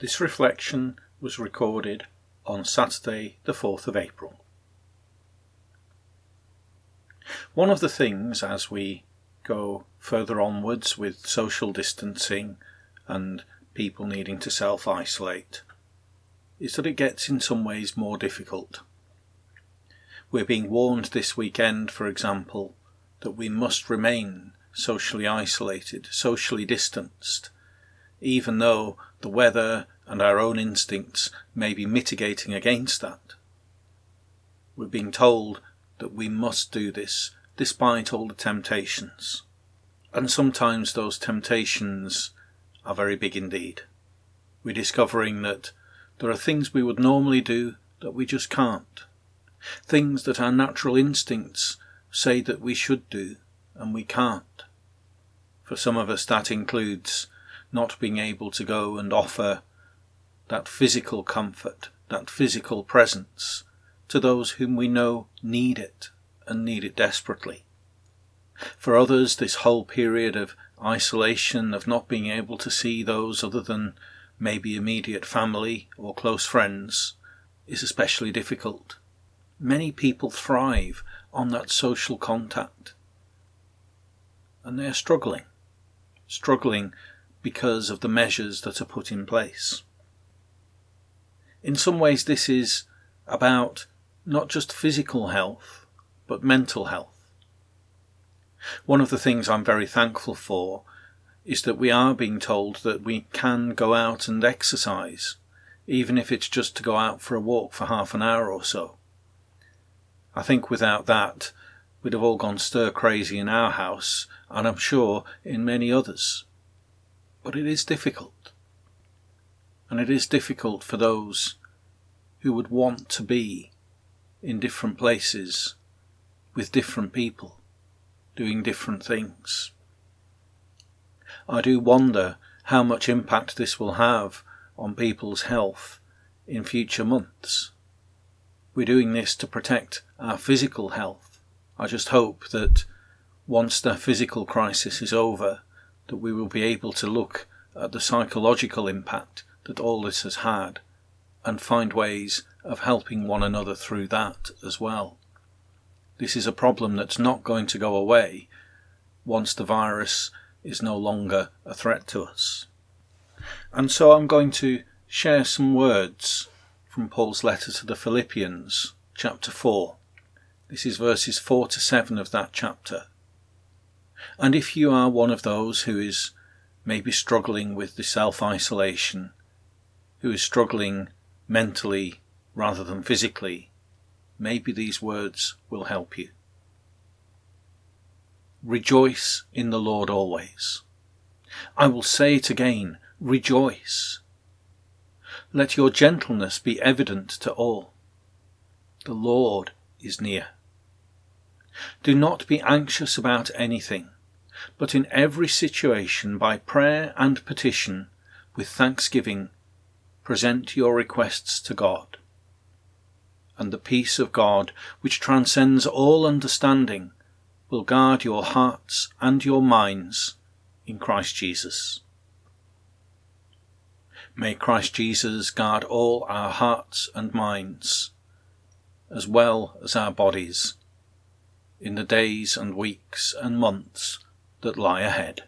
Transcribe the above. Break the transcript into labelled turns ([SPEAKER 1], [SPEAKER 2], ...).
[SPEAKER 1] This reflection was recorded on Saturday, the 4th of April. One of the things as we go further onwards with social distancing and people needing to self isolate is that it gets in some ways more difficult. We're being warned this weekend, for example, that we must remain socially isolated, socially distanced, even though the weather and our own instincts may be mitigating against that. We're being told that we must do this despite all the temptations. And sometimes those temptations are very big indeed. We're discovering that there are things we would normally do that we just can't. Things that our natural instincts say that we should do and we can't. For some of us, that includes not being able to go and offer that physical comfort, that physical presence to those whom we know need it and need it desperately. For others, this whole period of isolation, of not being able to see those other than maybe immediate family or close friends, is especially difficult. Many people thrive on that social contact. And they are struggling. Struggling because of the measures that are put in place. In some ways, this is about not just physical health, but mental health. One of the things I'm very thankful for is that we are being told that we can go out and exercise, even if it's just to go out for a walk for half an hour or so. I think without that, we'd have all gone stir crazy in our house, and I'm sure in many others. But it is difficult. And it is difficult for those who would want to be in different places with different people doing different things. I do wonder how much impact this will have on people's health in future months. We're doing this to protect our physical health. I just hope that once the physical crisis is over, that we will be able to look at the psychological impact that all this has had and find ways of helping one another through that as well. This is a problem that's not going to go away once the virus is no longer a threat to us. And so I'm going to share some words from Paul's letter to the Philippians, chapter 4. This is verses 4 to 7 of that chapter. And if you are one of those who is maybe struggling with the self isolation, who is struggling mentally rather than physically, maybe these words will help you. Rejoice in the Lord always. I will say it again, rejoice. Let your gentleness be evident to all. The Lord is near. Do not be anxious about anything, but in every situation by prayer and petition, with thanksgiving, present your requests to God and the peace of God, which transcends all understanding, will guard your hearts and your minds in Christ Jesus. May Christ Jesus guard all our hearts and minds, as well as our bodies, in the days and weeks and months that lie ahead.